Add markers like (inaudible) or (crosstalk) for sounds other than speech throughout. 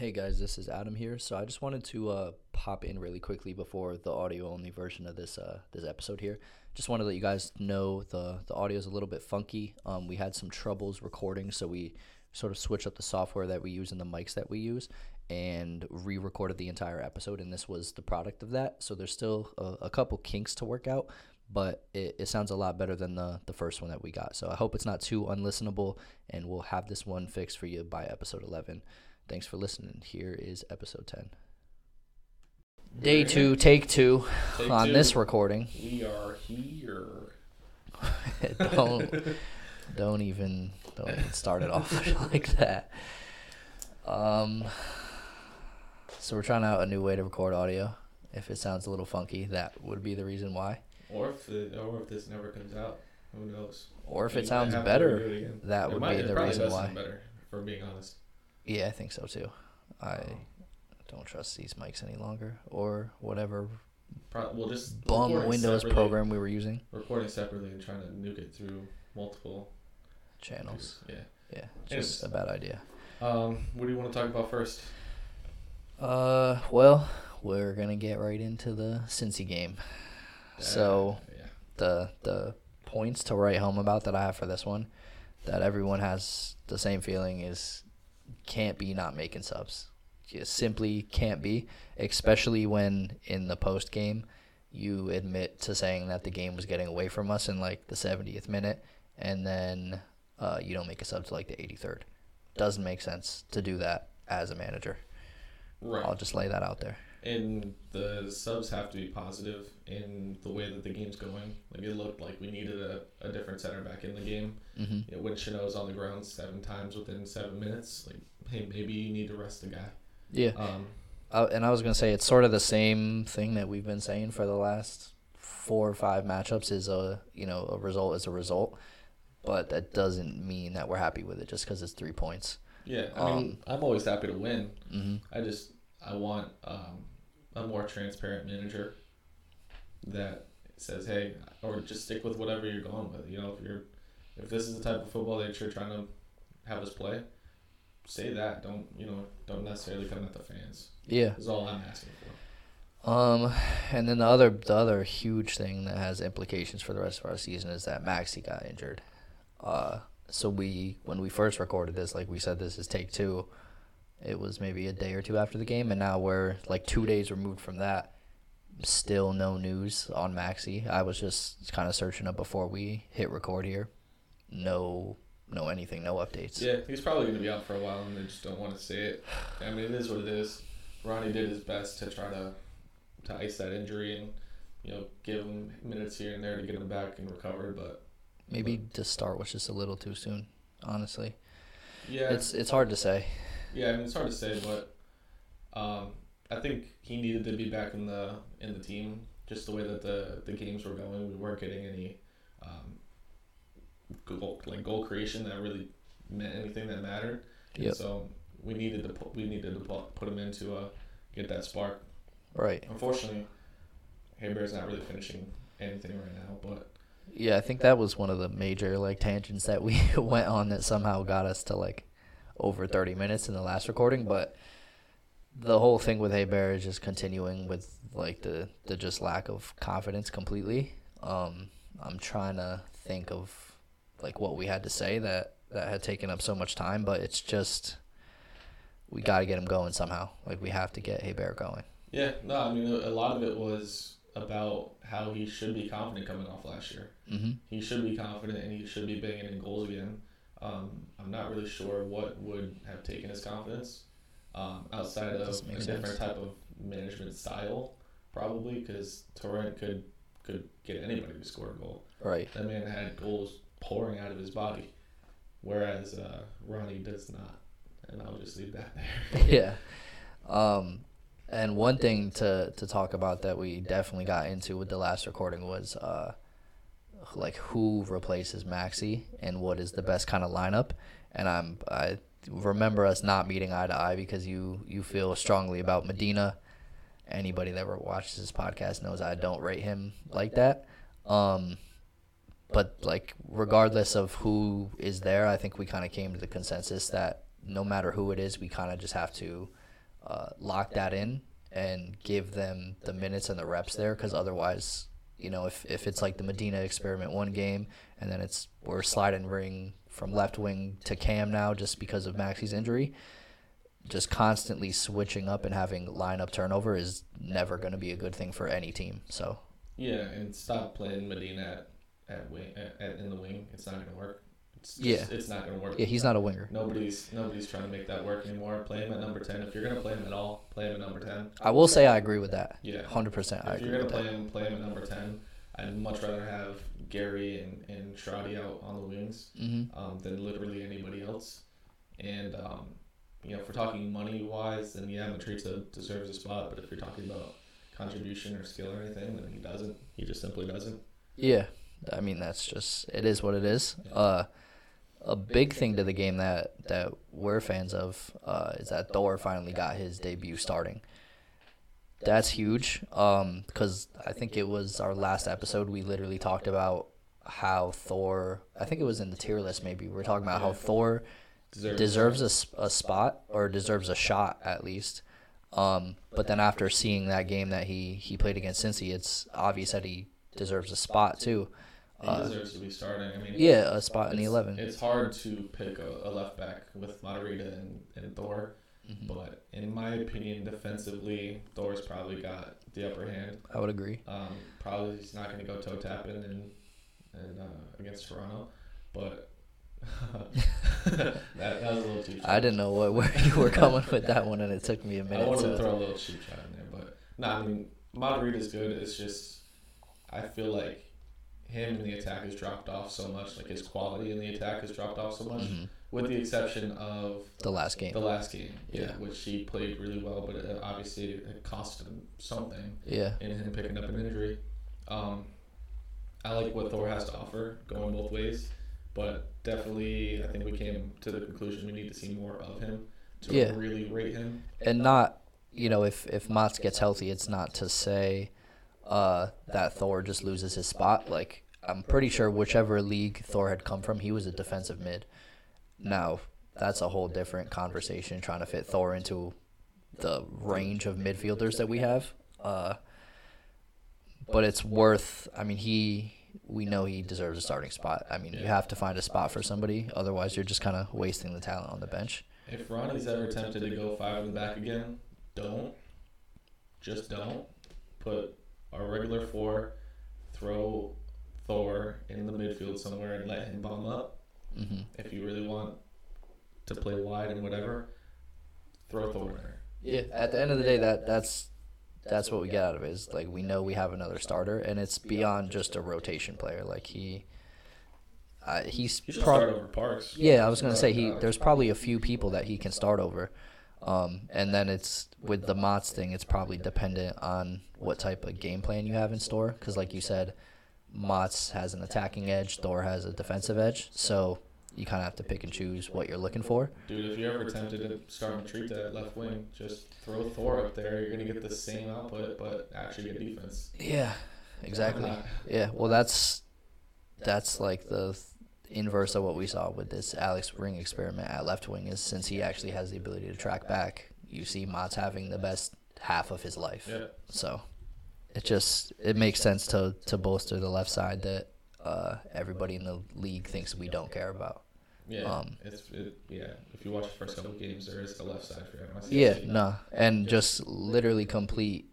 Hey guys, this is Adam here. So I just wanted to uh, pop in really quickly before the audio only version of this uh, this episode here. Just wanted to let you guys know the the audio is a little bit funky. Um, we had some troubles recording, so we sort of switched up the software that we use and the mics that we use, and re-recorded the entire episode. And this was the product of that. So there's still a, a couple kinks to work out, but it, it sounds a lot better than the the first one that we got. So I hope it's not too unlistenable, and we'll have this one fixed for you by episode 11. Thanks for listening. Here is episode 10. Day two, take two Take on two. this recording. We are here. (laughs) don't don't even don't even start it off (laughs) like that. Um so we're trying out a new way to record audio. If it sounds a little funky, that would be the reason why. Or if the, or if this never comes out, who knows? Or if it sounds better, that It would might- be the reason why. Better, if being honest. Yeah, I think so too. I don't trust these mics any longer or whatever Pro- we'll just bum Windows program we were using. Recording separately and trying to nuke it through multiple Channels. Yeah. Yeah, just a bad idea. Um, what do you want to talk about first? Uh, well, we're gonna get right into the Cincy game. So Uh, yeah. the the points to write home about that I have for this one, that everyone has the same feeling is can't be not making subs. Just simply can't be, especially when in the post game you admit to saying that the game was getting away from us in like the 70th minute and then uh, you don't make a sub to like the 83rd. Doesn't make sense to do that as a manager. right. I'll just lay that out there. And the subs have to be positive in the way that the game's going. Like it looked like we needed a, a different center back in the game. hmm You know, when Chanot's on the ground seven times within seven minutes, like hey, maybe you need to rest the guy. Yeah. Um, Uh, and I was gonna say it's sort of the same thing that we've been saying for the last four or five matchups. Is a you know a result is a result, but that doesn't mean that we're happy with it just because it's three points. yeah, I mean, I'm always happy to win. hmm I just I want um, a more transparent manager that says, hey, or just stick with whatever you're going with. You know, if you're if this is the type of football that you're trying to have us play, say that. Don't you know? Don't necessarily come at the fans. Yeah. Is all I'm asking for. Um, and then the other the other huge thing that has implications for the rest of our season is that Maxi got injured. Uh, so we when we first recorded this, like we said, this is take two. It was maybe a day or two after the game, and now we're like two days removed from that. Still no news on Maxi. I was just kind of searching up before we hit record here. No, no anything, no updates. Yeah, he's probably going to be out for a while, and they just don't want to see it. I mean, it is what it is. Ronnie did his best to try to to ice that injury and you know give him minutes here and there to get him back and recover. But Maybe to start was just a little too soon. Honestly, yeah, it's it's hard to say. Yeah, I mean it's hard to say, but um, I think he needed to be back in the in the team. Just the way that the the games were going, we weren't getting any um, goal like goal creation that really meant anything that mattered. Yep. So we needed to put we needed to put him in to uh, get that spark. Right. Unfortunately, Heber's not really finishing anything right now, but Yeah, I think that was one of the major like tangents that we (laughs) went on that somehow got us to like over 30 minutes in the last recording, but the whole thing with Heber is just continuing with like the the just lack of confidence completely. Um I'm trying to think of like what we had to say that that had taken up so much time, but it's just we got to get him going somehow. Like we have to get Heber going. yeah, no, I mean a lot of it was about how he should be confident coming off last year. Mhm. He should be confident and he should be banging in goals again. Um, I'm not really sure what would have taken his confidence um, outside of a different sense. type of management style, probably because Torrent could could get anybody to score a goal. Right. That man had goals pouring out of his body, whereas uh, Ronnie does not. And I'll just leave that there. (laughs) yeah. Um, and one thing to to talk about that we definitely got into with the last recording was uh, like who replaces Maxi and what is the best kind of lineup. And I'm I remember us not meeting eye to eye because you you feel strongly about Medina. Anybody that ever watches this podcast knows I don't rate him like that. Um, but like regardless of who is there, I think we kind of came to the consensus that no matter who it is, we kind of just have to uh, lock that in and give them the minutes and the reps there because otherwise, you know, if, if it's like the Medina experiment one game and then it's we're sliding ring from left wing to Cam now just because of Maxi's injury, just constantly switching up and having lineup turnover is never going to be a good thing for any team. So Yeah, and stop playing Medina at, at wing at, at, in the wing. It's not gonna work. It's just, Yeah. it's not gonna work. yeah, he's not a winger. Nobody's nobody's trying to make that work anymore. Play him at number ten. If you're gonna play him at all, play him at number ten. I will say I agree with that. Yeah. Hundred percent, If you're gonna that. play him, play him at number ten. I'd much rather have Gary and and Shradi out on the wings hmm um, than literally anybody else. And um, you know, if we're talking money wise, then yeah, Matarrita deserves a spot. But if you're talking about contribution or skill or anything, then he doesn't. He just simply doesn't. Yeah, I mean that's just it is what it is. Uh, a big thing to the game that that we're fans of uh, is that Thor finally got his debut starting. That's huge. Um, because I think it was our last episode we literally talked about how Thor. I think it was in the tier list. Maybe we are talking about how Thor Deserves, a, a spot or deserves a shot at least. Um, but then after seeing that game that he, he played against Cincy, it's obvious that he deserves a spot too. He Uh, deserves to be starting. I mean, Yeah, a spot in the eleven. It's hard to pick a, a left back with Matarrita and, and Thor, Mhm. but in my opinion, defensively, Thor's probably got the upper hand. I would agree. Um, probably he's not going to go toe tapping and and uh, against Toronto, but (laughs) that, that was a little cheap. I didn't know what, where you were coming with that one, and it took me a minute I wanted to to. throw a little cheap shot in there, but no, I mean Matarrita's good. It's just I feel like him in the attack has dropped off so much. Like his quality in the attack has dropped off so much, Mhm. with the exception of The last game. the last game, Yeah. which he played really well, but it, obviously it cost him something Yeah. in him picking up an injury. Um, I like what Thor has to offer, going both ways, but definitely I think we came to the conclusion we need to see more of him to Yeah. really rate him. and not you know if if Mats gets healthy, it's not to say uh, that Thor just loses his spot. Like I'm pretty sure whichever league Thor had come from, he was a defensive mid. Now that's a whole different conversation trying to fit Thor into the range of midfielders that we have. Uh, but it's worth. I mean, he. We know he deserves a starting spot. I mean, you have to find a spot for somebody, otherwise you're just kind of wasting the talent on the bench. If Ronnie's ever tempted to go five in the back again, don't. Just don't. Put our regular four, throw Thor in the midfield somewhere and let him bomb up. hmm If you really want to play wide and whatever, throw Thor in there. Yeah, at the end of the day, that that's that's what we get out of it. Is like we know we have another starter, and it's beyond just a rotation player. Like he, uh, he's He should prob- start over Parks. yeah. I was gonna say he. Uh, There's probably a few people that he can start over, um, and then it's with the Mott's thing. It's probably dependent on what type of game plan you have in store. Because like you said, Mott's has an attacking edge, Thor has a defensive edge. So you kind of have to pick and choose what you're looking for. Dude, if you're ever tempted to start Matarrita at left wing, just throw Thor up there. You're gonna get the same output, but actually get defense. Yeah, exactly. (laughs) Yeah, well, that's that's like the inverse of what we saw with this Alex Ring experiment at left wing. Is since he actually has the ability to track back, you see Mott's having the best half of his life. Yeah. So it just it makes sense to to bolster the left side that uh, everybody in the league thinks we don't care about. Yeah, Um, it's it, yeah. If you watch the first couple games, there is the left side for MSC. Yeah, no, and just literally complete.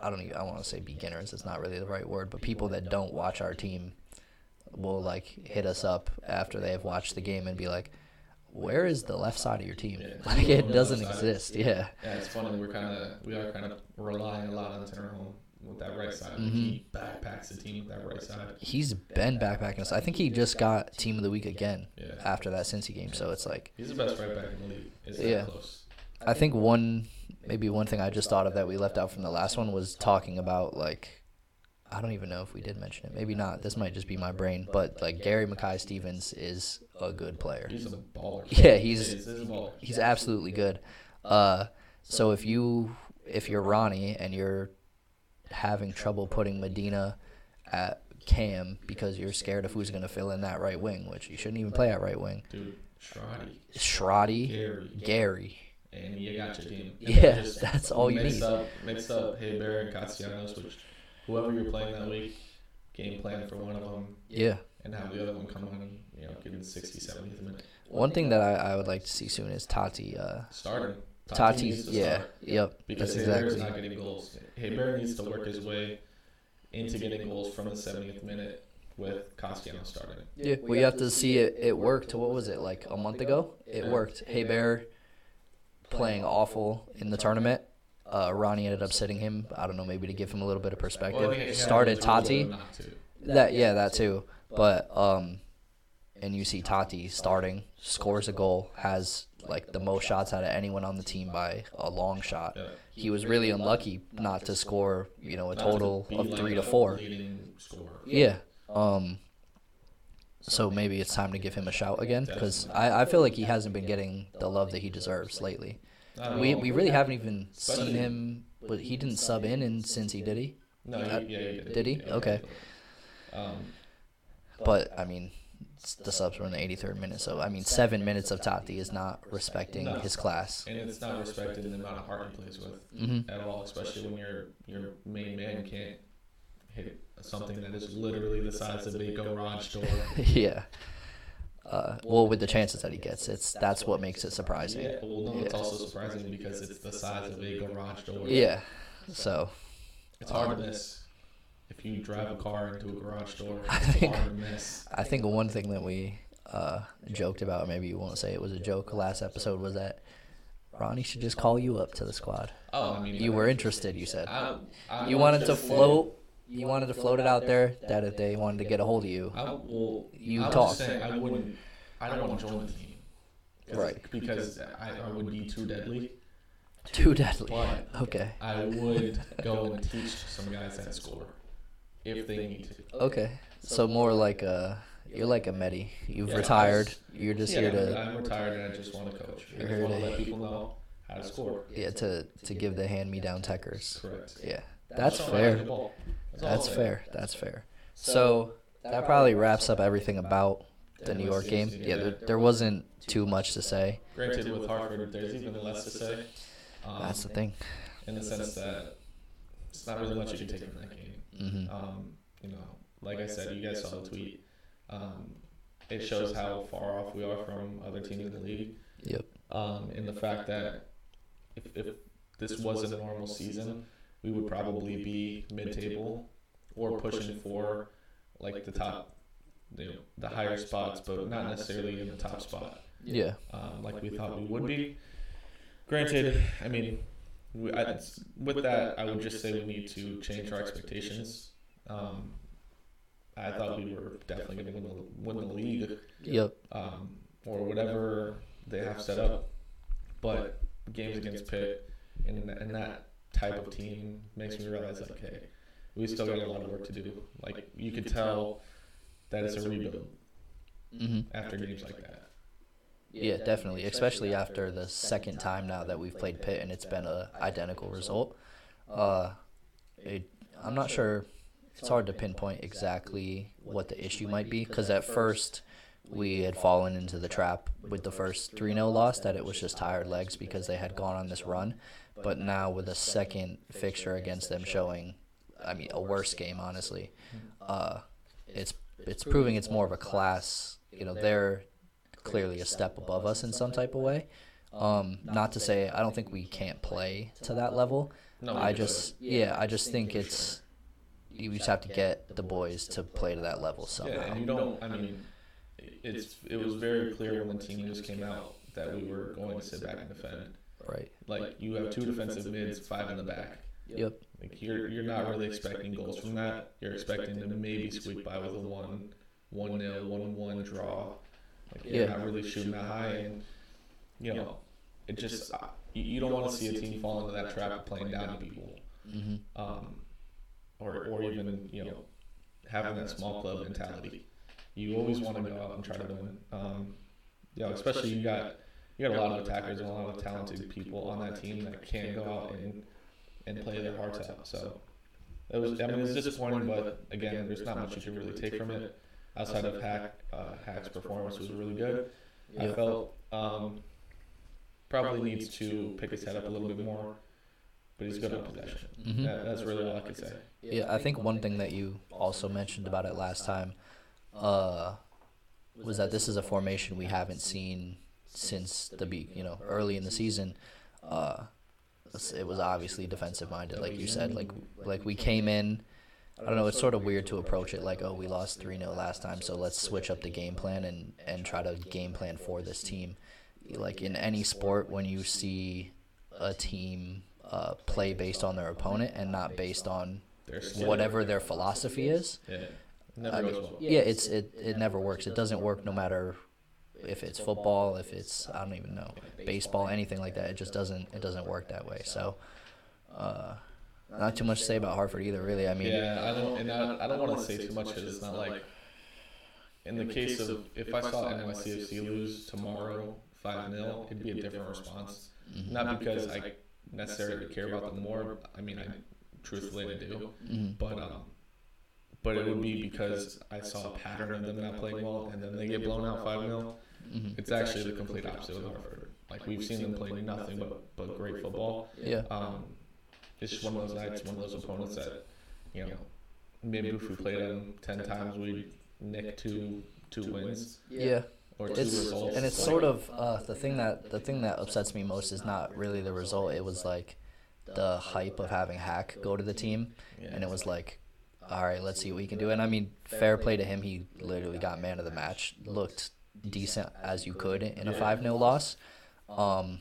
I don't even. I want to say beginners. It's not really the right word, but people that don't watch our team will like hit us up after they have watched the game and be like, "Where is the left side of your team? Yeah. Like it (laughs) doesn't exist." Yeah, Yeah, it's funny. We're kind of we are kind of relying a lot on Home with that right side. Mhm. He backpacks the team with that right side. he's been backpacking us. I think he just got team of the week again Yeah, after that Cincy game. So it's like he's the best right back in the league. It's that Yeah. close. I think one maybe one thing I just thought of that we left out from the last one was talking about like I don't even know if we did mention it. Maybe not. This might just be my brain, but like Gary Mackay Stevens is a good player. He's a baller. (laughs) Yeah, he's- he's a baller. He's absolutely good. Uh, so if you if you're Ronnie and you're having trouble putting Medina at Cam because you're scared of who's going to fill in that right wing, which you shouldn't even play at right wing. dude. Shradi, Shradi, Gary, Gary, and you got your team. And Yeah, that's all you mix need. Up, mix up Heber and Castellanos, which whoever you're playing that week, game plan for one of them, Yeah. and have the other one come on and you know give it 60, 70th minute. One thing that I, I would like to see soon is Tati. Uh, Starting. Tati, needs to yeah, start yep, because that's Heber's exactly. not getting goals. Heber needs to work his way into getting goals from the 70th minute with Castellanos starting. Yeah, we have to see it. It worked. What was it like a month ago? It Yeah. worked. Heber playing awful in the tournament. Uh, Ronnie ended up sitting him. I don't know, maybe to give him a little bit of perspective. Well, it Started Tati. That yeah, that too. But um, and you see Tati starting, scores a goal, has like the most shots out of anyone on the team by a long shot. He was really unlucky not to score, you know, a total of three to four. Yeah. Um. So maybe it's time to give him a shout again because I, I feel like he hasn't been getting the love that he deserves lately. I We we really haven't even seen him, but he didn't sub in in Cincy, did he? No, Uh, he, yeah, he did. did he? Okay. Um, But I mean, the subs were in the 83rd minute, so I mean, seven minutes of Tati is not respecting No. his class. and it's not respected the amount of heart he plays with hmm at all, especially when your your main man can't hit something that is literally the size of a garage door. (laughs) yeah. Uh, well, with the chances that he gets, it's that's what makes it surprising. Yeah, well, no, it's Yeah. also surprising because it's the size of a garage door. Yeah. So It's hard to miss. If you drive a car into a garage door, (laughs) I think- hard to miss. I think one thing that we uh, joked about, maybe you won't say it was a joke last episode, was that Ronnie should just call you up to the squad. Oh, I mean, You were interested, you said. I, I You wanted to float. You wanted to float it out there that if they wanted to get a hold of you, I, well, You I was talked. just saying I wouldn't. I don't want to join the team. 'Cause- Right. Because I, I would be too deadly. too deadly. But Okay. I would go and teach some guys that score if they need to. Okay. So more like a you're like a Medi. You've Yeah, I retired. You're just here to I'm retired and I just want to coach. I You're just here want to to- let people know how to score. yeah to to give the hand me down techers. Correct. Yeah. That's all I like the fair. ball. All That's fair. That's fair. So that probably wraps up everything about the New York game. Yeah, there, there wasn't too much to say. Granted, with Hartford, there's even less to say. Um, That's the thing. in the sense that it's not really much you can take from that game. hmm Um, you know, like I said, you guys saw the tweet. Um, it shows how far off we are from other teams in the league. Yep. Um, and the fact that if, if this was a normal season, we would probably be mid-table or pushing for like the top, you know, the higher spots, but not necessarily in the top spot. Yeah. um, like we thought we would be. Granted, I mean, we, I, with that, I would just say we need to change our expectations. Um, I thought we were definitely going to win the, win the league. Yep. um, or whatever they have set up, but games against Pitt and, and that type of team makes me realize, like, okay, we still got a lot of work to do. Like, you could tell that it's a rebuild hmm after games like that. Yeah, definitely. Especially after the second time now that we've played Pitt and it's been a identical result. Uh, it, I'm not sure. It's hard to pinpoint exactly what the issue might be because at first we had fallen into the trap with the first 3 0 loss that it was just tired legs because they had gone on this run. But now with a second fixture against them showing, I mean, a worse game, honestly, uh, it's it's proving it's more of a class. You know, they're clearly a step above us in some type of way. Um, not to say I don't think we can't play to that level. No, I just yeah, I just think it's you just have to get the boys to play to that level somehow. Yeah, and you don't. I mean, it's it was very clear when the team just came out that we were going to sit back and defend. Right. Like you have two defensive mids, five in the back. Yep. Like you're you're not really expecting goals from that. You're expecting to maybe squeak by with a one, one nil, one one draw. Like you're Yeah. not really shooting that high, and you know, it just uh, you, you don't want to see a team fall into that trap of playing down to people. hmm um, or or even you know having that small club mentality. You always want to go out and try to win. Um, you know, especially you got you got a lot of attackers and a lot of talented people on that team that can go out and and play their hearts out. So it was. I mean, it was disappointing, but again, there's not much you can really take from it outside of Hack. Uh, Hack's performance was really good. I felt um, probably needs to pick his head up a little bit more, but he's good on possession. Mhm. That, that's really all I could say. Yeah, I think one thing that you also mentioned about it last time uh, was that this is a formation we haven't seen since the be you know early in the season. Uh, it was obviously defensive minded, like you said. Like like we came in. I don't know. It's sort of weird to approach it like, oh, we lost three 0 last time, so let's switch up the game plan and and try to game plan for this team. Like in any sport, when you see a team uh, play based on their opponent and not based on whatever their philosophy is. Yeah. Never I mean, yeah, it's it, it never works. It doesn't work no matter if it's football, if it's I don't even know baseball, anything like that. It just doesn't it doesn't work that way. So, uh, not too much to say about Hartford either. Really, I mean, yeah, I don't, and I, I don't want to say too much because it's not like. In the case of if I saw NYCFC lose tomorrow five 0 it'd be a different response. mhm, Not because I necessarily care about them more. I mean, I truthfully I do, mhm. but um, but it would be because I saw a pattern of them not playing well, and then they get blown out five 0 Mhm. It's actually the complete opposite with Hartford. Like we've seen them play nothing but but great football. yeah, Um, it's just one of those nights, one of those opponents that, you know, maybe if we played them ten times, we'd nick two two wins yeah. or two It's results. and it's sort of uh, the thing that the thing that upsets me most is not really the result. It was like the hype of having Hack go to the team. and it was like, all right, let's see what we can do. And I mean, fair play to him. He literally got man of the match. Looked decent as you could in a five 0 loss. Um,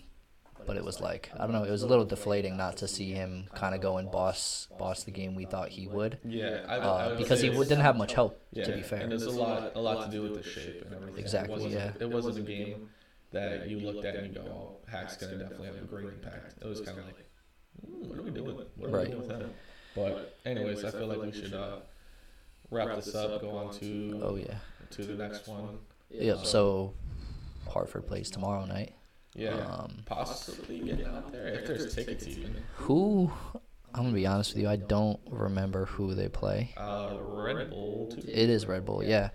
but it was like I don't know. It was a little deflating not to see him kind of go and boss boss the game we thought he would. yeah, I, I Uh, because he didn't have much help. yeah, To be fair, and there's a lot a lot to do with the shape and everything. Exactly, It wasn't, yeah. It wasn't a game that you looked at and you go, "Oh, Hack's gonna definitely have a great impact." It was kind of like, "Hmm, "What are we doing? What are Right. we doing with him?" But anyways, I feel like we should uh, wrap this up. Go on to Oh yeah. to the next one. Yep. So Hartford plays tomorrow night. Yeah, Um, possibly get out there if there's tickets even. who? I'm gonna be honest with you. I don't remember who they play. Uh, Red Bull. Too. It is Red Bull, yeah.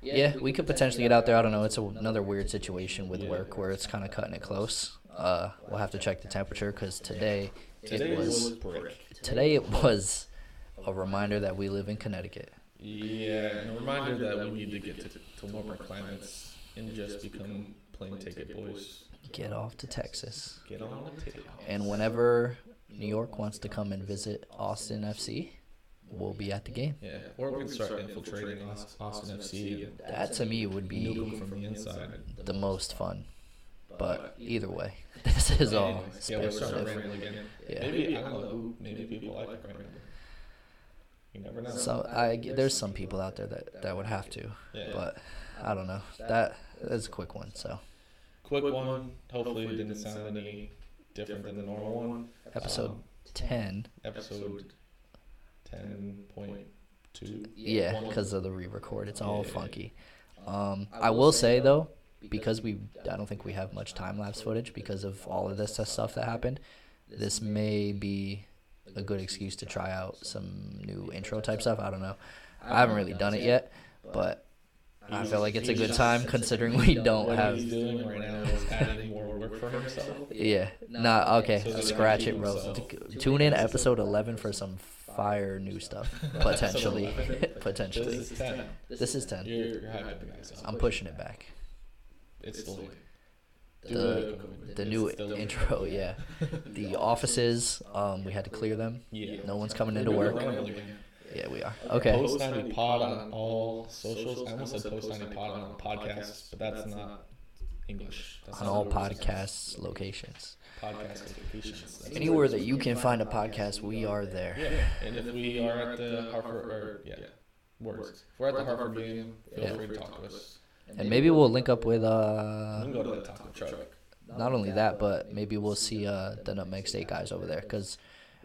Yeah, we could potentially get out there. I don't know. It's a, another weird situation with work where it's kind of cutting it close. Uh, we'll have to check the temperature because today Today it was brick. today it was a reminder that we live in Connecticut. Yeah, and a reminder that we need to get to, to warmer climates and just become plane ticket boys. Get off to Texas, Get on the ticket. and whenever New York wants to come and visit Austin FC, we'll be at the game. Yeah, or we can start infiltrating Austin FC That to me would be from the inside. the most fun. But either way, (laughs) this is all Anyways, yeah, we'll start speculative. again. Yeah. Maybe I don't know who. Maybe people like rambling. You never know. So I there's some people out there that that would have to, yeah. but I don't know. That that's a quick one. So quick one. Hopefully, it didn't sound any different than the normal one. episode Um, ten, episode ten point two. yeah, because of the re-record, it's all Yeah. funky. Um, I will say though, because we I don't think we have much time lapse footage because of all of this stuff that happened. This may be a good excuse to try out some new intro type stuff. I don't know. I haven't really done it yet, but I feel like it's a good time considering we don't have. he's doing right now is adding more work for himself. Yeah. Nah. Okay. Scratch it, bro. keep himself. T- Tune in episode eleven for some fire new stuff. (laughs) Potentially. potentially. (laughs) This is ten. This is ten. You're, you're hyping the guys up. I'm pushing it back. It's still late. The the new intro. Yeah. (laughs) The offices. Um, we had to clear them. Yeah. No one's coming into work. Yeah, we are. Okay. Post 90 pod on all socials. I almost said post 90 pod on podcasts, but that's not English. That's On not all what it is. podcasts locations. Podcast locations. That's Anywhere that you can find a podcast, we are there. Yeah, and if we are at the Hartford, or yeah, words. If we're at the Hartford game, feel Yeah. free to talk to us. And maybe we'll link up with uh can go to the taco truck. not only that, but maybe we'll see uh, the Nutmeg State guys over there because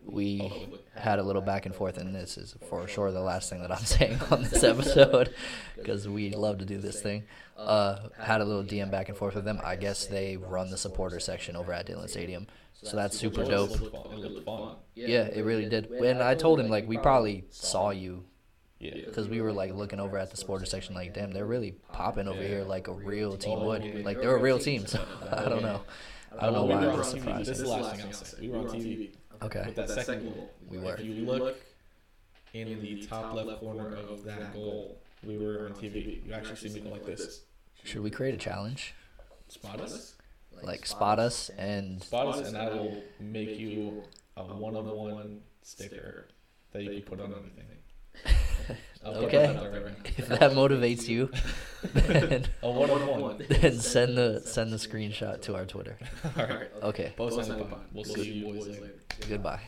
we Hopefully. had a little back and forth, and this is for sure the last thing that I'm (laughs) saying on this (laughs) episode because we love to do this thing. Uh, had a little DM back and forth with them. I guess they run the supporter section over at Dillon Stadium, so that's super dope. looked fun. It looked fun. Yeah, it really did. And I told him like we probably saw you Yeah. because we were like looking over at the supporter section, like damn, they're really popping over here like a real team would. Like they're a real team. So (laughs) I don't know. I I don't know why I on was surprised. This is the last thing I'll say. We were on TV Okay. with that second goal. We were. If you look in the top left corner of that goal, we were on TV. You actually see me go like this. Should we create a challenge? Spot us. Like spot us and Spot us, and I will make you a one-of-one sticker that you can put on anything. I'll Okay. that out there right now. if that motivates you, (laughs) then, A one-of-one. then send the send the screenshot to our Twitter. (laughs) All right. Okay. Post on the. We'll see you boys later. Goodbye.